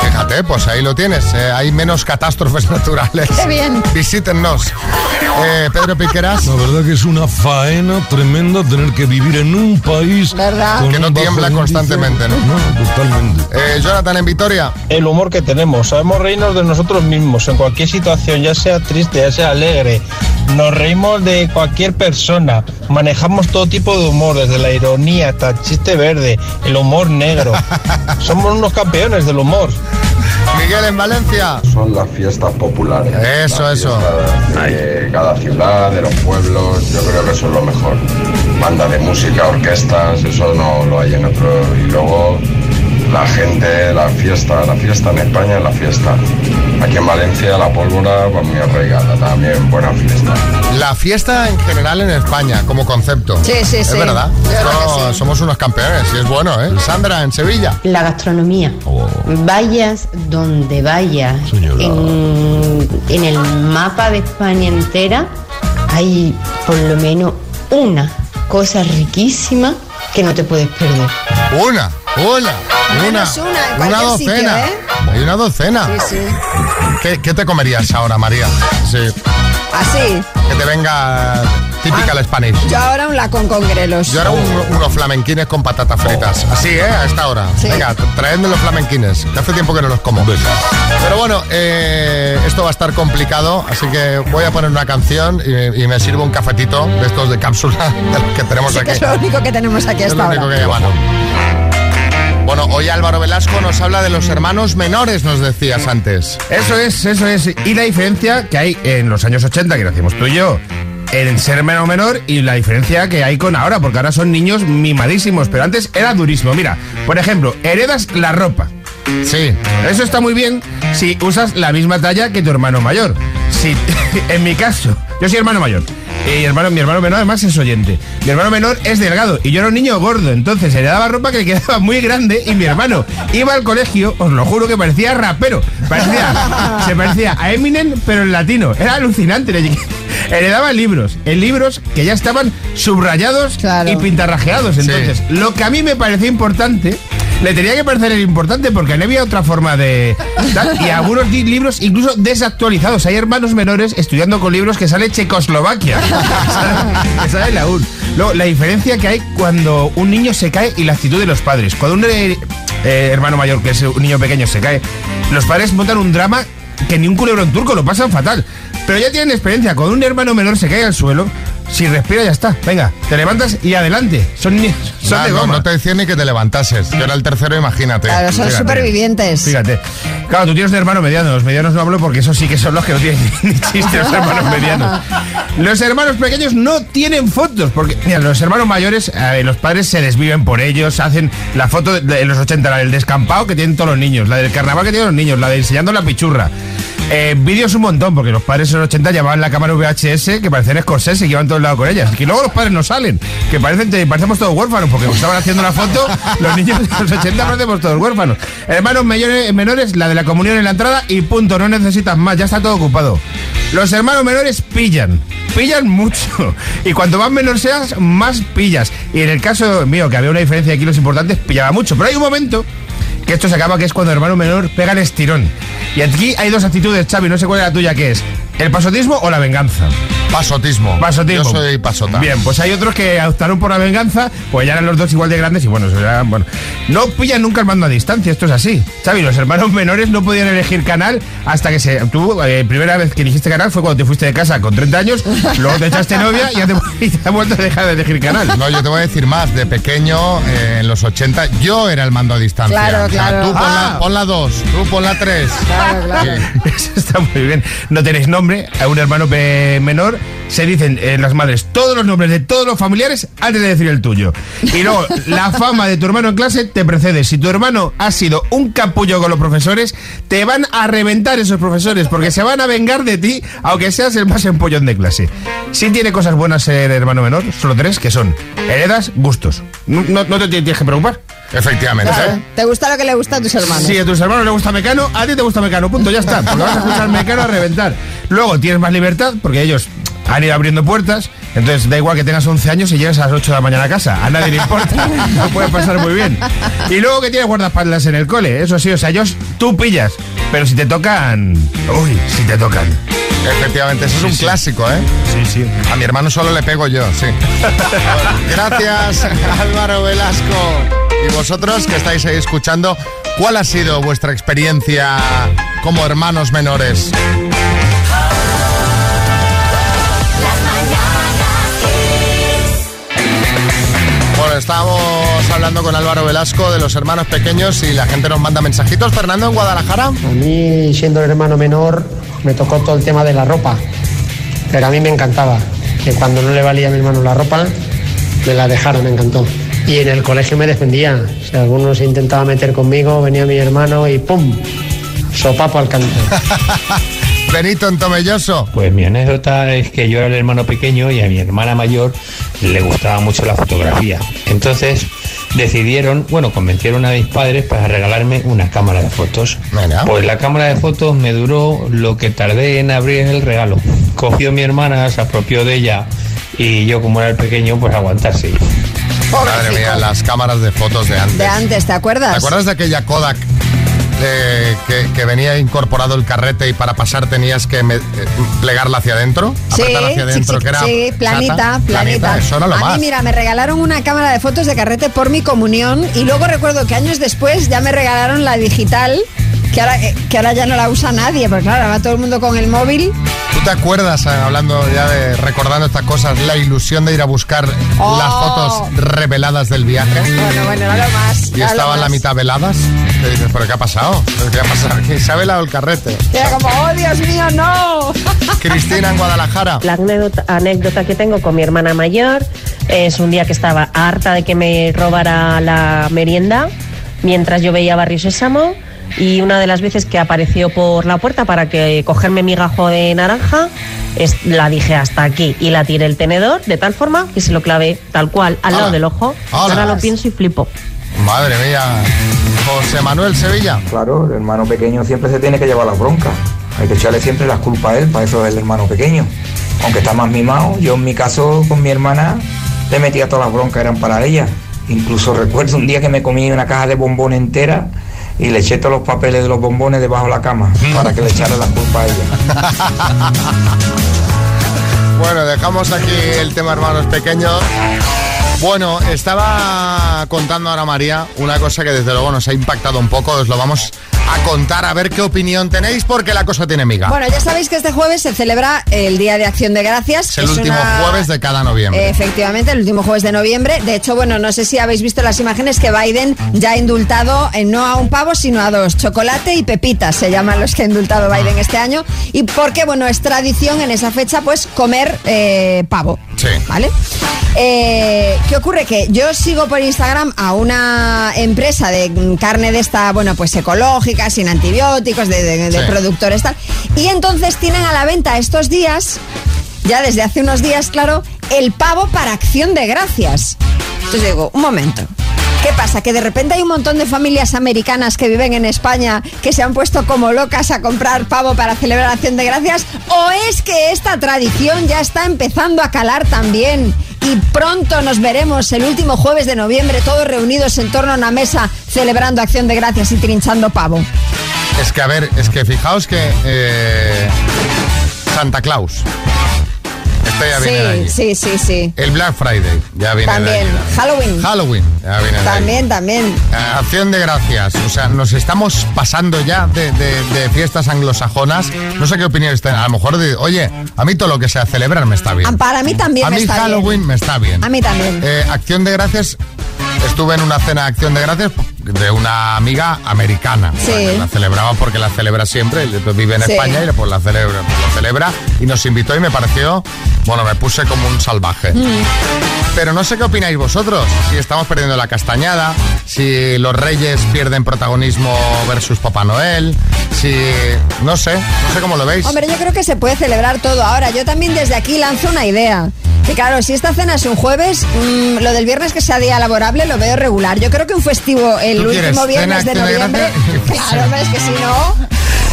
Fíjate, pues ahí lo tienes. eh, hay menos catástrofes naturales. ¡Qué bien! Visítennos. Eh, Pedro Piqueras. La verdad que es una faena tremenda tener que vivir en un país ¿Verdad? con Que no tiembla constantemente, ¿no? No, totalmente. Eh, Jonathan en Vitoria. El humor que tenemos, sabemos reírnos de nosotros mismos en cualquier situación, ya sea triste, ya sea alegre. Nos reímos de cualquier persona, manejamos todo tipo de humor, desde la ironía hasta el chiste verde, el humor negro. Somos unos campeones del humor. Miguel en Valencia. Son las fiestas populares. Eso, Las eso. De cada ciudad, de los pueblos, yo creo que eso es lo mejor. banda de música, orquestas, eso no lo hay en otro. Y luego la gente, la fiesta, la fiesta en España es la fiesta. Aquí en Valencia la pólvora va muy arraigada, también buena fiesta. La fiesta en general en España, como concepto. Sí, sí, Es sí. verdad. Que sí. Somos unos campeones y es bueno, ¿eh? Sandra, en Sevilla. La gastronomía. Vayas donde vayas, en, en el mapa de España entera hay por lo menos una cosa riquísima que no te puedes perder. Una, una, una. una docena. sitio, ¿eh? Hay una docena. Sí, sí. ¿Qué, qué te comerías ahora, María? Sí. Así. Que te venga típica el Spanish. Yo ahora un lacón con grelos. Yo ahora un- unos flamenquines con patatas fritas. Así, ¿eh? A esta hora. Sí. Venga, tra- traedme los flamenquines. Que hace tiempo que no los como. Pero bueno, eh, esto va a estar complicado, así que voy a poner una canción y, y me sirvo un cafetito de estos de cápsula de los que tenemos Sí, aquí. que es lo único que tenemos aquí Es hasta lo único ahora. que llevamos. Bueno, hoy Álvaro Velasco nos habla de los hermanos menores, nos decías antes. Eso es, eso es. Y la diferencia que hay en los años 80, que nacimos tú y yo, en ser hermano menor y la diferencia que hay con ahora, porque ahora son niños mimadísimos, pero antes era durísimo. Mira, por ejemplo, heredas la ropa. Sí. Eso está muy bien si usas la misma talla que tu hermano mayor. Si, en mi caso, yo soy hermano mayor. Y hermano, mi hermano menor además es oyente. Mi hermano menor es delgado y yo era un niño gordo. Entonces heredaba ropa que le quedaba muy grande y mi hermano iba al colegio, os lo juro que parecía rapero. Parecía, se parecía a Eminem, pero en latino. Era alucinante. le- Heredaba libros, en libros que ya estaban subrayados y pintarrajeados. Entonces, lo que a mí me parecía importante, le tenía que parecer importante porque no había otra forma de... y algunos libros incluso desactualizados. Hay hermanos menores estudiando con libros que sale Checoslovaquia. que sale la UN. Luego, la diferencia que hay cuando un niño se cae y la actitud de los padres. Cuando un eh, eh, hermano mayor, que es un niño pequeño, se cae, los padres montan un drama que ni un culebrón turco lo pasan fatal. Pero ya tienen experiencia. Cuando un hermano menor se cae al suelo, si respira ya está. Venga, te levantas y adelante. Son, ni- son Nah, de no, goma. no te decía ni que te levantases. Yo era el tercero, imagínate. Claro, son Fíjate. supervivientes. Fíjate. Claro, tú tienes un hermano mediano. Los medianos no hablo porque esos sí que son los que no tienen ni chiste, los hermanos medianos. Los hermanos pequeños no tienen fotos. Porque, mira, los hermanos mayores, eh, los padres se desviven por ellos. Hacen la foto de, de los 80, la del descampado que tienen todos los niños, la del carnaval que tienen los niños, la de enseñando la pichurra. Eh, vídeos un montón, porque los padres en los 80 llamaban la cámara VHS que parecían Scorsese y que iban todos lados con ellas. Y luego los padres no salen, que parecen, te- parecemos todos huérfanos, porque estaban haciendo la foto, los niños de los 80 parecemos todos huérfanos. Hermanos mayores- menores, la de la comunión en la entrada y punto, no necesitas más, ya está todo ocupado. Los hermanos menores pillan, pillan mucho. Y cuanto más menor seas, más pillas. Y en el caso mío, que había una diferencia de kilos importantes, pillaba mucho. Pero hay un momento que esto se acaba, que es cuando el hermano menor pega el estirón. Y aquí hay dos actitudes, Xavi, no sé cuál es la tuya, que es el pasotismo o la venganza. Pasotismo. Pasotismo. Yo soy pasota. Bien, pues hay otros que optaron por la venganza, pues ya eran los dos igual de grandes y bueno, ya, bueno. No pillan nunca el mando a distancia, esto es así. Xavi, los hermanos menores no podían elegir canal hasta que se... Tú, eh, primera vez que elegiste canal fue cuando te fuiste de casa con 30 años, luego te echaste novia y ya te, y te has vuelto a dejar de elegir canal. No, yo te voy a decir más. De pequeño, eh, en los 80, yo era el mando a distancia. Claro, O sea, claro. tú pon, Ah. la, pon la dos, tú pon la tres. Eso está muy bien. No tenéis nombre, a un hermano menor se dicen eh, las madres todos los nombres de todos los familiares antes de decir el tuyo. Y luego, la fama de tu hermano en clase te precede. Si tu hermano ha sido un capullo con los profesores, te van a reventar esos profesores porque se van a vengar de ti, aunque seas el más empollón de clase. Si tiene cosas buenas ser hermano menor, solo tres que son heredas, gustos. No, no- no te tienes que preocupar. Efectivamente. Claro. ¿Te gusta lo que le gusta a tus hermanos? Si a tus hermanos les gusta Mecano, a ti te gusta Mecano, punto, ya está. Porque vas a escuchar Mecano a reventar. Luego tienes más libertad, porque ellos han ido abriendo puertas, entonces da igual que tengas 11 años y llegues a las 8 de la mañana a casa, a nadie le importa, lo puedes pasar muy bien. Y luego que tienes guardaespaldas en el cole, eso sí, o sea, ellos tú pillas, pero si te tocan, uy, si te tocan. Efectivamente, eso es un clásico, ¿eh? Sí, sí. A mi hermano solo le pego yo, sí. Gracias, Álvaro Velasco. Y vosotros que estáis ahí escuchando, ¿cuál ha sido vuestra experiencia como hermanos menores? Bueno, estábamos hablando con Álvaro Velasco de los hermanos pequeños y la gente nos manda mensajitos. Fernando, en Guadalajara. A mí, siendo el hermano menor, me tocó todo el tema de la ropa. Pero a mí me encantaba que cuando no le valía a mi hermano la ropa, me la dejaron, me encantó. Y en el colegio me defendía. Si alguno se intentaba meter conmigo, venía mi hermano y ¡pum! Sopapo al canto. Benito en Tomelloso. Pues mi anécdota es que yo era el hermano pequeño y a mi hermana mayor le gustaba mucho la fotografía. Entonces decidieron, bueno, convencieron a mis padres para regalarme una cámara de fotos. Pues la cámara de fotos me duró lo que tardé en abrir el regalo. Cogió mi hermana, se apropió de ella y yo como era el pequeño, pues aguantarse. Madre mía, las cámaras de fotos de antes. De antes, ¿te acuerdas? ¿Te acuerdas de aquella Kodak eh, que, que venía incorporado el carrete y para pasar tenías que me- eh, plegarla hacia adentro? Sí, hacia sí, adentro, sí, que era sí, planita. Eso era lo a más. mí, mira, me regalaron una cámara de fotos de carrete por mi comunión y luego recuerdo que años después ya me regalaron la digital, que ahora, eh, que ahora ya no la usa nadie, porque claro, ahora va todo el mundo con el móvil. ¿Tú te acuerdas, eh, hablando ya de recordando estas cosas, la ilusión de ir a buscar Oh. las fotos reveladas del viaje? Bueno, bueno, era lo más. Y estaban la mitad veladas. Te dices, ¿pero qué ha pasado? ¿Pero ¿Qué ha pasado? Que se ha velado el carrete. Era como, oh Dios mío, no. Cristina en Guadalajara. La anécdota, anécdota que tengo con mi hermana mayor es un día que estaba harta de que me robara la merienda mientras yo veía Barrio Sésamo y una de las veces que apareció por la puerta para que cogerme mi gajo de naranja es- la dije hasta aquí y la tiré el tenedor de tal forma que se lo clavé tal cual al lado del ojo. Hala. Ahora lo pienso y flipo. Madre mía. José Manuel Sevilla. Claro, el hermano pequeño siempre se tiene que llevar las broncas. Hay que echarle siempre las culpas a él, para eso es el hermano pequeño. Aunque está más mimado, yo en mi caso con mi hermana le metía todas las broncas, eran para ella. Incluso recuerdo un día que me comí una caja de bombones entera y le eché todos los papeles de los bombones debajo de la cama para que le echara la culpa a ella. Bueno, dejamos aquí el tema hermanos pequeños. Bueno, estaba contando ahora María una cosa que desde luego nos ha impactado un poco. Os lo vamos a contar a ver qué opinión tenéis porque la cosa tiene miga. Bueno, ya sabéis que este jueves se celebra el Día de Acción de Gracias. es el último una- jueves de cada noviembre. Efectivamente, el último jueves de noviembre. De hecho, bueno, no sé si habéis visto las imágenes que Biden ya ha indultado eh, no a un pavo, sino a dos. Chocolate y pepitas se llaman los que ha indultado Biden este año. Y porque, bueno, es tradición en esa fecha, pues, comer eh, pavo. Sí. ¿Vale? Eh, ¿Qué ocurre? Que yo sigo por Instagram a una empresa de carne de esta, bueno, pues ecológica, sin antibióticos, de, de- de Sí. productores tal. Y entonces tienen a la venta estos días, ya desde hace unos días, claro, el pavo para acción de gracias. Entonces digo, un momento. ¿Qué pasa? ¿Que de repente hay un montón de familias americanas que viven en España que se han puesto como locas a comprar pavo para celebrar Acción de Gracias? ¿O es que esta tradición ya está empezando a calar también? Y pronto nos veremos el último jueves de noviembre todos reunidos en torno a una mesa celebrando Acción de Gracias y trinchando pavo. Es que, a ver, es que fijaos que eh, Santa Claus. Ya viene de allí. Sí, sí, sí, sí. El Black Friday ya viene de También. Halloween. Halloween ya viene de allí. También, también. Eh, Acción de gracias. O sea, nos estamos pasando ya de, de- de fiestas anglosajonas. No sé qué opiniones tienen. A lo mejor, de, oye, a mí todo lo que sea celebrar me está bien. Ah, Para mí también a me mí está Halloween bien. me está bien. A mí también. Eh, Acción de Gracias, estuve en una cena de Acción de Gracias de una amiga americana. Sí. La celebraba porque la celebra siempre, vive en Sí. España y pues la celebra, la celebra y nos invitó y me pareció, bueno, me puse como un salvaje. Mm. Pero no sé qué opináis vosotros, si estamos perdiendo la castañada, si los reyes pierden protagonismo versus Papá Noel, si... no sé, no sé cómo lo veis. Hombre, yo creo que se puede celebrar todo. Ahora, yo también desde aquí lanzo una idea. Que claro, si esta cena es un jueves, mm, lo del viernes que sea día laborable lo veo regular. Yo creo que un festivo el ¿Tú quieres último cena, viernes de noviembre. Claro, es que si no.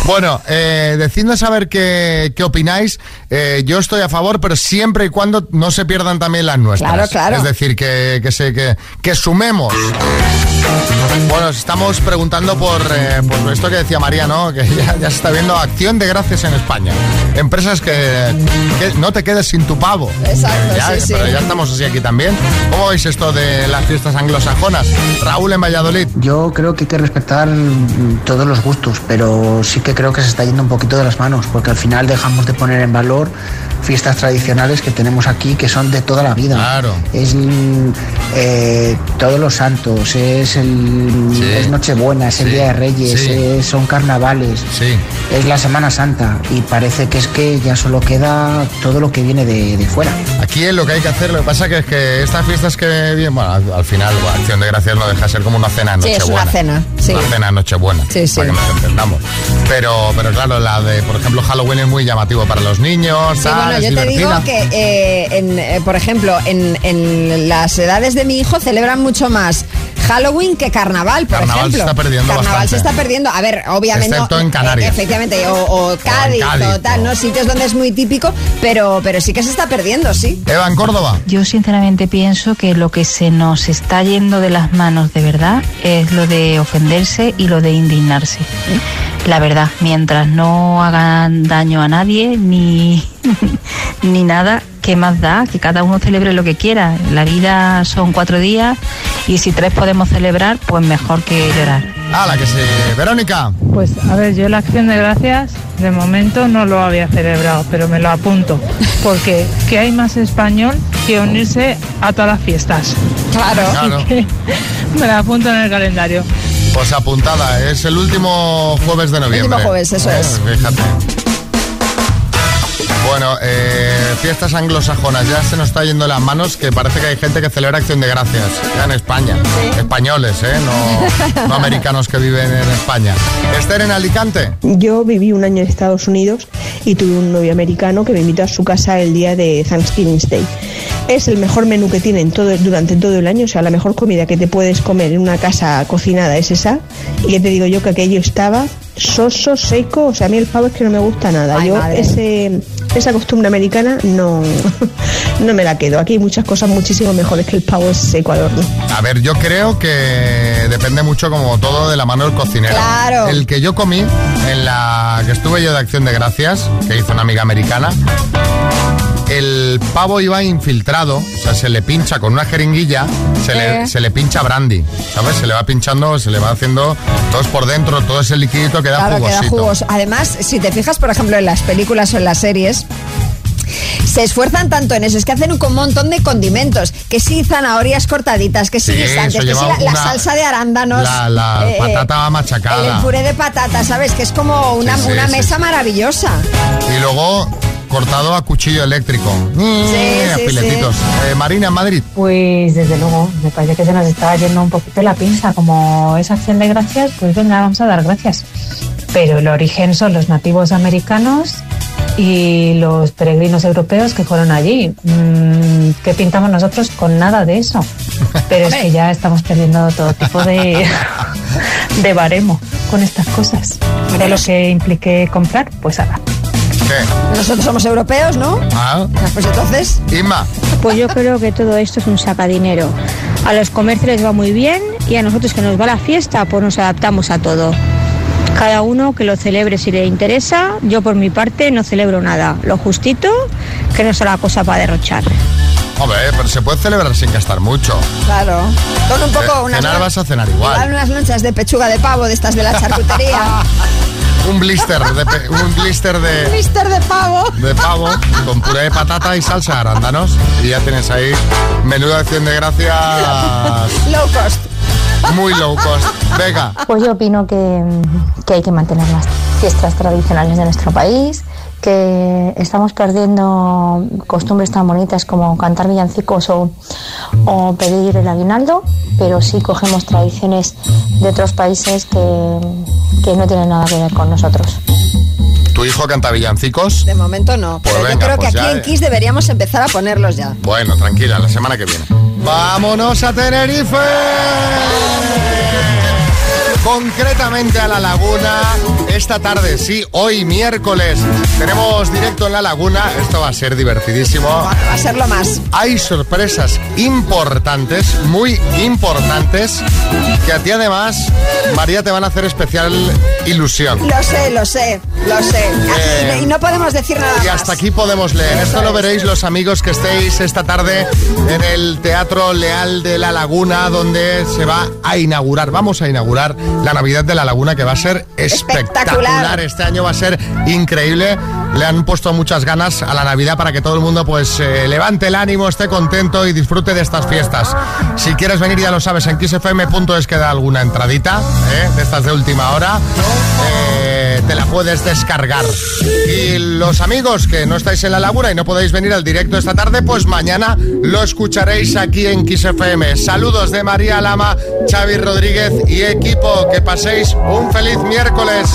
Bueno, eh, decidnos saber qué, qué opináis. Eh, yo estoy a favor, pero siempre y cuando no se pierdan también las nuestras. Claro, claro. Es decir, que, que, se, que, que sumemos. Bueno, os estamos preguntando por, eh, por esto que decía María, ¿no? Que ya, ya se está viendo acción de gracias en España. Empresas que, que no te quedes sin tu pavo. Exacto, ya, sí, sí. Pero ya estamos así aquí también. ¿Cómo veis esto de las fiestas anglosajonas? Raúl en Valladolid. Yo creo que hay que respetar mm, todos los gustos, pero sí que creo que se está yendo un poquito de las manos, porque al final dejamos de poner en valor fiestas tradicionales que tenemos aquí, que son de toda la vida. Claro. Es mm, eh, todos los santos, es el es Nochebuena, es el Día de Reyes, sí. eh, son carnavales, es la Semana Santa y parece que es que ya solo queda todo lo que viene de, de fuera. Aquí es lo que hay que hacer, lo que pasa que es que estas fiestas que vienen, bueno, al, al final, bueno, Acción de Gracias no deja de ser como una cena Sí, es una cena, sí. Una cena Nochebuena, Sí, sí. para que nos entendamos. Pero, pero claro, la de, por ejemplo, Halloween es muy llamativo para los niños, Sí, bueno, es yo te digo que, eh, en, eh, por ejemplo, en, en las edades de mi hijo celebran mucho más Halloween que Carnaval, por Carnaval se ejemplo. está perdiendo Carnaval bastante. se está perdiendo. A ver, obviamente. Excepto en Canarias. eh, efectivamente, o, o Cádiz, o, Cádiz, tal, ¿no? Sitios donde es muy típico, pero, pero sí que se está perdiendo, sí. Eva, en Córdoba. Yo sinceramente pienso que lo que se nos está yendo de las manos de verdad es lo de ofenderse y lo de indignarse. La verdad, mientras no hagan daño a nadie ni, ni nada, ¿qué más da? Que cada uno celebre lo que quiera. La vida son cuatro días y si tres podemos celebrar, pues mejor que llorar. Ah, la que se... Verónica. Pues a ver, yo la acción de gracias de momento no lo había celebrado, pero me lo apunto. Porque ¿qué hay más español que unirse a todas las fiestas? Claro. Claro. Así que me la apunto en el calendario. Pues apuntada, es el último jueves de noviembre. Último jueves, eso Eh, es. Fíjate. Bueno, eh, fiestas anglosajonas, ya se nos está yendo de las manos que parece que hay gente que celebra Acción de Gracias, ya en España. Españoles, ¿eh? No, no americanos que viven en España. Esther en Alicante. Yo viví un año en Estados Unidos y tuve un novio americano que me invitó a su casa el día de Thanksgiving Day. Es el mejor menú que tienen todo, durante todo el año, o sea, la mejor comida que te puedes comer en una casa cocinada es esa. Y ya te digo yo que aquello estaba soso, seco, o sea, a mí el pavo es que no me gusta nada. Ay, yo madre. ese, esa costumbre americana no, no me la quedo. Aquí hay muchas cosas muchísimo mejores que el pavo seco al horno. A ver, yo creo que depende mucho como todo de la mano del cocinero. Claro. El que yo comí en la que estuve yo de Acción de Gracias, que hizo una amiga americana, el pavo iba infiltrado, o sea, se le pincha con una jeringuilla, se, le, Eh. se le pincha brandy, ¿sabes? Se le va pinchando, se le va haciendo todo es por dentro, todo ese liquidito queda Claro, queda jugoso. Además, si te fijas, por ejemplo, en las películas o en las series, se esfuerzan tanto en eso, es que hacen un montón de condimentos, que sí zanahorias cortaditas, que sí, guisantes, que sí la, la salsa de arándanos, La, la eh, patata el, machacada. puré de patata, ¿sabes? Que es como una, Sí, sí, una mesa maravillosa. Y luego cortado a cuchillo eléctrico. Mm, a sí, filetitos. Eh, Marina, Madrid. Pues desde luego, me parece que se nos estaba yendo un poquito la pinza. Como es acción de gracias, pues venga, vamos a dar gracias. Pero el origen son los nativos americanos y los peregrinos europeos que fueron allí. Mm, ¿Qué pintamos nosotros con nada de eso? Pero es que ya estamos perdiendo todo tipo de, de baremo con estas cosas. De lo que implique comprar, pues haga. Nosotros somos europeos, ¿no? Ah. Pues entonces. Inma. Pues yo creo que todo esto es un sacadinero. A los comercios les va muy bien y a nosotros que nos va la fiesta, pues nos adaptamos a todo. Cada uno que lo celebre si le interesa. Yo por mi parte no celebro nada. Lo justito, que no será cosa para derrochar. Hombre, pero se puede celebrar sin gastar mucho. Claro. Con un poco Ce- unas, Cenar vas a cenar igual igual. unas lonchas de pechuga de pavo de estas de la charcutería. Un blister de, pe- un blister de, Mister de pavo. de pavo con puré de patata y salsa de arándanos. Y ya tienes ahí menudo de 100 de gracias Low cost. muy low cost. Venga. Pues yo opino que, que hay que mantener las fiestas tradicionales de nuestro país, que estamos perdiendo costumbres tan bonitas como cantar villancicos o, o pedir el aguinaldo, pero sí cogemos tradiciones de otros países que, que no tienen nada que ver con nosotros. ¿Tu hijo canta villancicos? De momento no. Pues Pero yo creo pues que aquí ya, en eh. Kiss deberíamos empezar a ponerlos ya. Bueno, tranquila, la semana que viene. ¡Vámonos a Tenerife! Concretamente a la laguna, esta tarde, sí, hoy miércoles, tenemos directo en la laguna, esto va a ser divertidísimo. Va a ser lo más. Hay sorpresas importantes, muy importantes, que a ti además, María, te van a hacer especial ilusión. Lo sé, lo sé, lo sé. Eh, y no podemos decir nada Y más. hasta aquí podemos leer. Esto lo veréis los amigos que estéis esta tarde en el Teatro Leal de la Laguna, donde se va a inaugurar, vamos a inaugurar la Navidad de la Laguna, que va a ser espectacular. Espectacular. Este año va a ser increíble. Le han puesto muchas ganas a la Navidad para que todo el mundo pues eh, levante el ánimo, esté contento y disfrute de estas fiestas. Si quieres venir ya lo sabes, en kissfm.es queda alguna entradita ¿eh? de estas de última hora. Eh, te la puedes descargar. Y los amigos que no estáis en la laguna y no podéis venir al directo esta tarde, pues mañana lo escucharéis aquí en Kiss FM. Saludos de María Lama, Xavi Rodríguez y equipo. Que paséis un feliz miércoles.